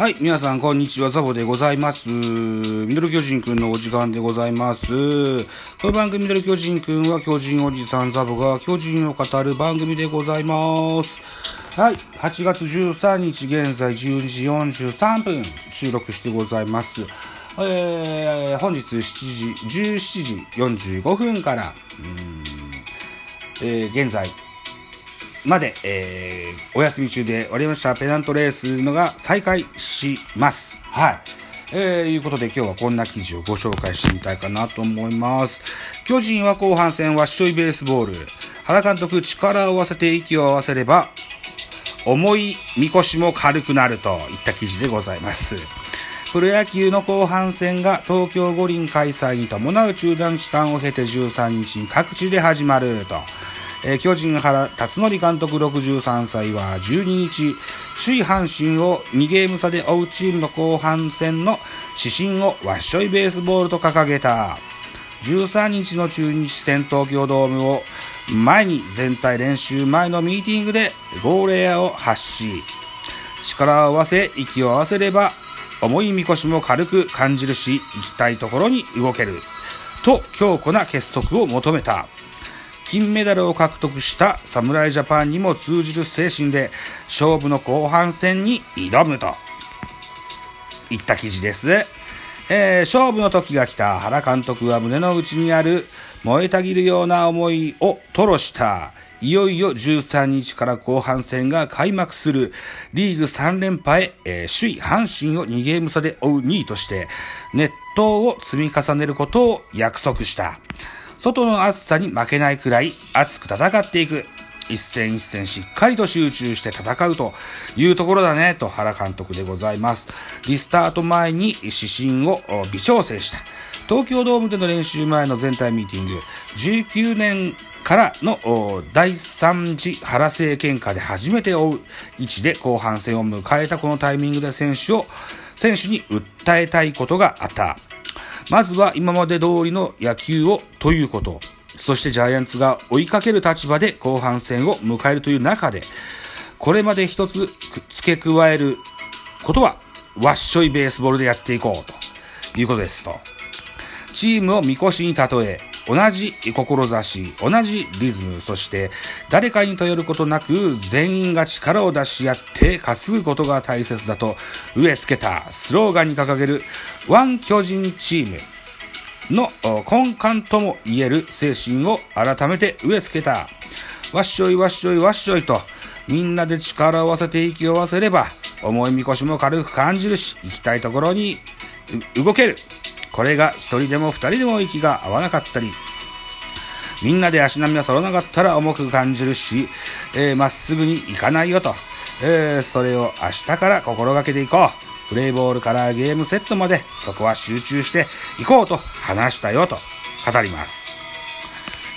はい、皆さん、こんにちは、ザボでございます。ミドル巨人くんのお時間でございます。この番組、ミドル巨人くんは、巨人おじさんザボが巨人を語る番組でございます。はい、8月13日、現在12時43分、収録してございます。えー、本日7時、17時45分から、んえー、現在、まで、えー、お休み中でおりましたペナントレースのが再開します。はい。えー、いうことで今日はこんな記事をご紹介してみたいかなと思います。巨人は後半戦はしょいベースボール。原監督力を合わせて息を合わせれば、重いみこしも軽くなるといった記事でございます。プロ野球の後半戦が東京五輪開催に伴う中断期間を経て13日に各地で始まると。えー巨人原辰徳監督63歳は12日、首位阪神を2ゲーム差で追うチームの後半戦の指針をワッショイベースボールと掲げた。13日の中日戦東京ドームを前に全体練習前のミーティングで号令を発し、力を合わせ、息を合わせれば、重いみこしも軽く感じるし、行きたいところに動ける。と強固な結束を求めた。金メダルを獲得した侍ジャパンにも通じる精神で勝負の後半戦に挑むといった記事です。えー勝負の時が来た原監督は胸の内にある燃えたぎるような思いを吐露した。いよいよ13日から後半戦が開幕するリーグ3連覇へ、えー首位阪神を2ゲーム差で追う2位として熱湯を積み重ねることを約束した。外の暑さに負けないくらい熱く戦っていく。一戦一戦しっかりと集中して戦うというところだね、と原監督でございます。リスタート前に指針を微調整した。東京ドームでの練習前の全体ミーティング、19年からの第3次原政権下で初めて追う位置で後半戦を迎えたこのタイミングで選手を、選手に訴えたいことがあった。まずは今まで通りの野球をということ。そしてジャイアンツが追いかける立場で後半戦を迎えるという中で、これまで一つ付け加えることは、わっしょいベースボールでやっていこうということですと。チームをみこしに例え、同じ志、同じリズム、そして誰かに頼ることなく全員が力を出し合って担ぐことが大切だと植え付けたスローガンに掲げるワン巨人チームの根幹とも言える精神を改めて植え付けた。わっしょいわっしょいわっしょいとみんなで力を合わせて息を合わせれば重いみこしも軽く感じるし行きたいところに動ける。これが一人でも二人でも息が合わなかったり、みんなで足並みが揃わなかったら重く感じるし、えーまっすぐに行かないよと。えーそれを明日から心がけていこう。プレイボールからゲームセットまでそこは集中していこうと話したよと語ります。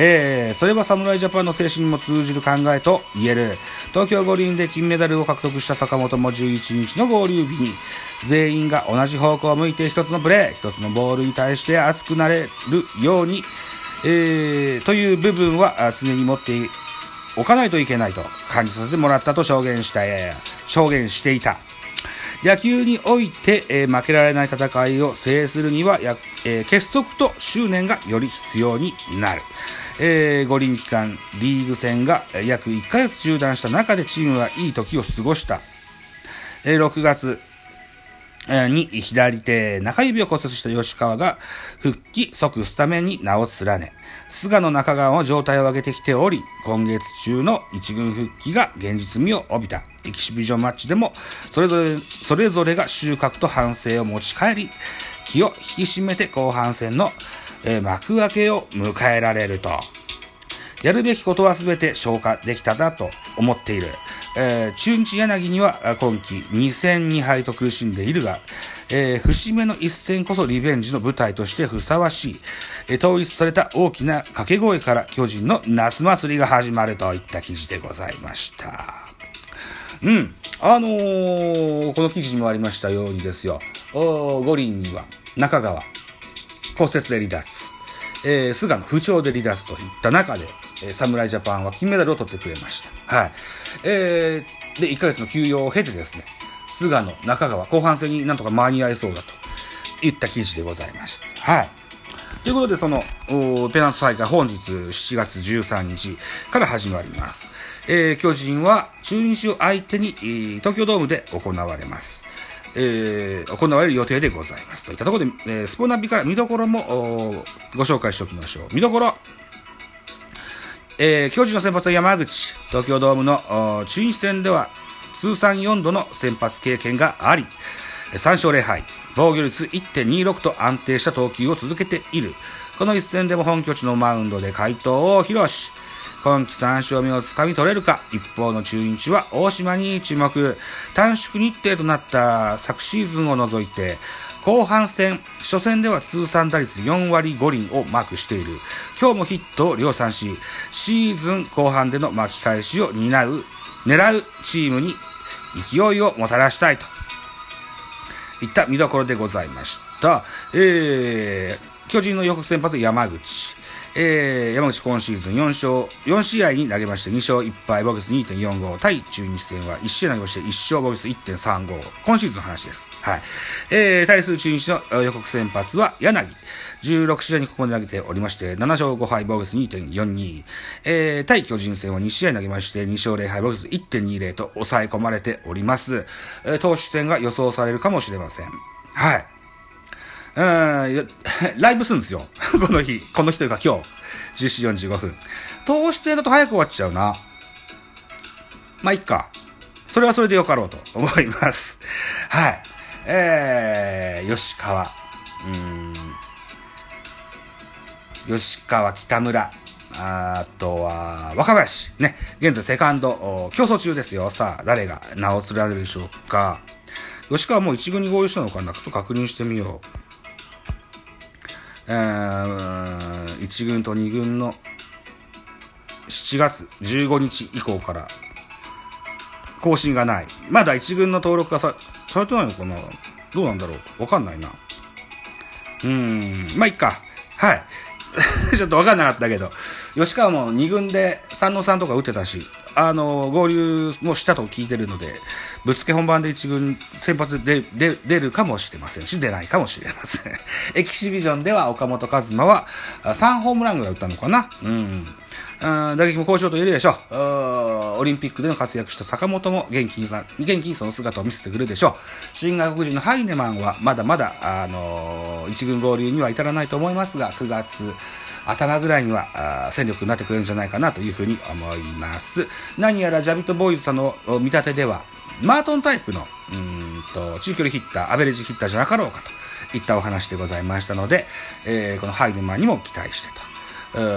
えー、それは侍ジャパンの精神にも通じる考えと言える。東京五輪で金メダルを獲得した坂本も11日の合流日に、全員が同じ方向を向いて一つのプレー、一つのボールに対して熱くなれるように、えー、という部分は常に持っておかないといけないと感じさせてもらったと証言した、証言していた。野球において、えー負けられない戦いを制するには、えー結束と執念がより必要になる。えー五輪期間、リーグ戦が約1ヶ月中断した中でチームはいい時を過ごした。えー6月、に左手中指を骨折した吉川が復帰即スタメンに名を連ね、菅野中川も状態を上げてきており、今月中の一軍復帰が現実味を帯びた。エキシビジョンマッチでも、それぞれ、それぞれが収穫と反省を持ち帰り、気を引き締めて後半戦の、え幕開けを迎えられると。やるべきことは全て消化できたなと思っている。えー中日柳には今季2戦2敗と苦しんでいるが、えー節目の一戦こそリベンジの舞台としてふさわしい、えー統一された大きな掛け声から巨人の夏祭りが始まるといった記事でございました。うん。あのーこの記事にもありましたようにですよ、五輪には中川、骨折で離脱、えー、菅野不調で離脱といった中で、侍ジャパンは金メダルを取ってくれました。はい。えー、で、1ヶ月の休養を経てですね、菅野、中川、後半戦になんとか間に合いそうだといった記事でございます。はい。ということで、その、ペナント大会本日7月13日から始まります。えー、巨人は中日を相手に、東京ドームで行われます。えー、行われる予定でございます。といったところで、えー、スポナビから見どころもご紹介しておきましょう。見どころえー、巨人の先発は山口。東京ドームの中日戦では通算4度の先発経験があり、3勝0敗。防御率1.26と安定した投球を続けている。この一戦でも本拠地のマウンドで回答を披露し、今季3勝目をつかみ取れるか、一方の中日は大島に注目。短縮日程となった昨シーズンを除いて、後半戦、初戦では通算打率4割5厘をマークしている。今日もヒットを量産し、シーズン後半での巻き返しを担う、狙うチームに勢いをもたらしたいといった見どころでございました。えー、巨人の予告先発山口。えー、山口今シーズン4勝、4試合に投げまして2勝1敗、ボギス2.45、対中日戦は1試合投げまして1勝、ボギス1.35、今シーズンの話です。はい。えー、対する中日の予告先発は柳。16試合にここまで投げておりまして、7勝5敗、ボギス2.42。えー、対巨人戦は2試合投げまして、2勝0敗、ボギス1.20と抑え込まれております。えー、投手戦が予想されるかもしれません。はい。うん、ライブするんですよ。この日。この日というか今日。10時45分。糖質制だと早く終わっちゃうな。まあ、いっか。それはそれでよかろうと思います。はい。えー、吉川。うん。吉川北村。あとは、若林。ね。現在セカンド、競争中ですよ。さあ、誰が名を連ねるでしょうか。吉川もう一軍に合流したのかなちょっと確認してみよう。えー、1軍と2軍の7月15日以降から更新がない。まだ1軍の登録がさ、されてないのかな？どうなんだろう？わかんないな。うーん、まあ、いっか。はい。ちょっとわかんなかったけど、吉川も2軍で三野さんとか打ってたし、あの、合流もしたと聞いてるので、ぶつけ本番で1軍先発で出出るかもしれませんし、出ないかもしれません。エキシビジョンでは岡本和真は3ホームランぐらい打ったのかなうん。打撃も好調と言えるでしょう。オリンピックでの活躍した坂本も元気に、元気にその姿を見せてくるでしょう。新外国人のハイネマンはまだまだ、あのー、一軍合流には至らないと思いますが、9月、頭ぐらいには戦力になってくれるんじゃないかなというふうに思います。何やらジャビットボーイズさんの見立てでは、マートンタイプの、うんと、中距離ヒッター、アベレージヒッターじゃなかろうかといったお話でございましたので、えー、このハイネマンにも期待してと。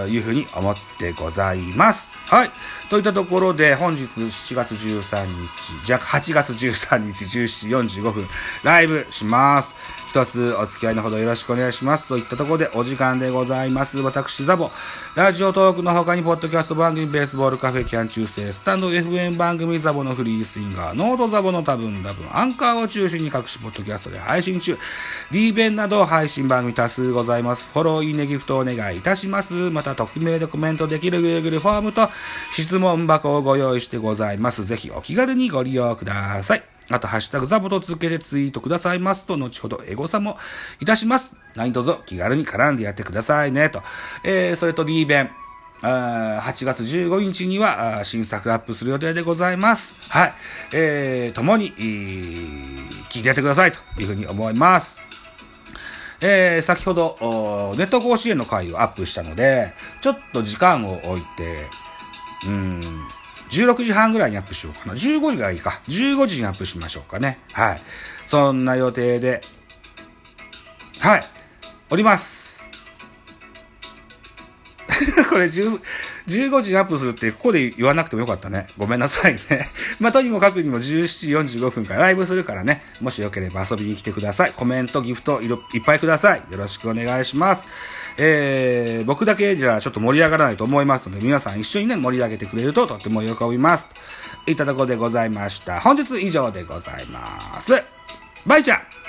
いうふうに思ってございます。はい。といったところで、本日7月13日、じゃ8月13日17時45分、ライブします。一つお付き合いのほどよろしくお願いします。といったところでお時間でございます。私、ザボ。ラジオトークの他に、ポッドキャスト番組、ベースボールカフェ、キャン中世、スタンド FM 番組、ザボのフリースインガー、ノートザボの多分多分、アンカーを中心に各種ポッドキャストで配信中、D 弁など配信番組多数ございます。フォロー、いいね、ギフトお願いいたします。また、匿名でコメントできる Google フォームと質問箱をご用意してございます。ぜひお気軽にご利用ください。あと、ハッシュタグザボと続けてツイートくださいますと、後ほどエゴサもいたします。何卒気軽に絡んでやってくださいね、と。えー、それと D 弁。8月15日には新作アップする予定でございます。はい。えー、共に、聞いてやってくださいというふうに思います。えー、先ほど、ネット甲子園の回をアップしたので、ちょっと時間を置いて、うん、16時半ぐらいにアップしようかな。15時がいいか。15時にアップしましょうかね。はい。そんな予定で、はい。おります。これ15時にアップするってここで言わなくてもよかったね。ごめんなさいね。まあ、とにもかくにも17時45分からライブするからね。もしよければ遊びに来てください。コメント、ギフトいっぱいください。よろしくお願いします。えー、僕だけじゃちょっと盛り上がらないと思いますので、皆さん一緒にね、盛り上げてくれるととっても喜びます。いたところでございました。本日以上でございます。バイちゃん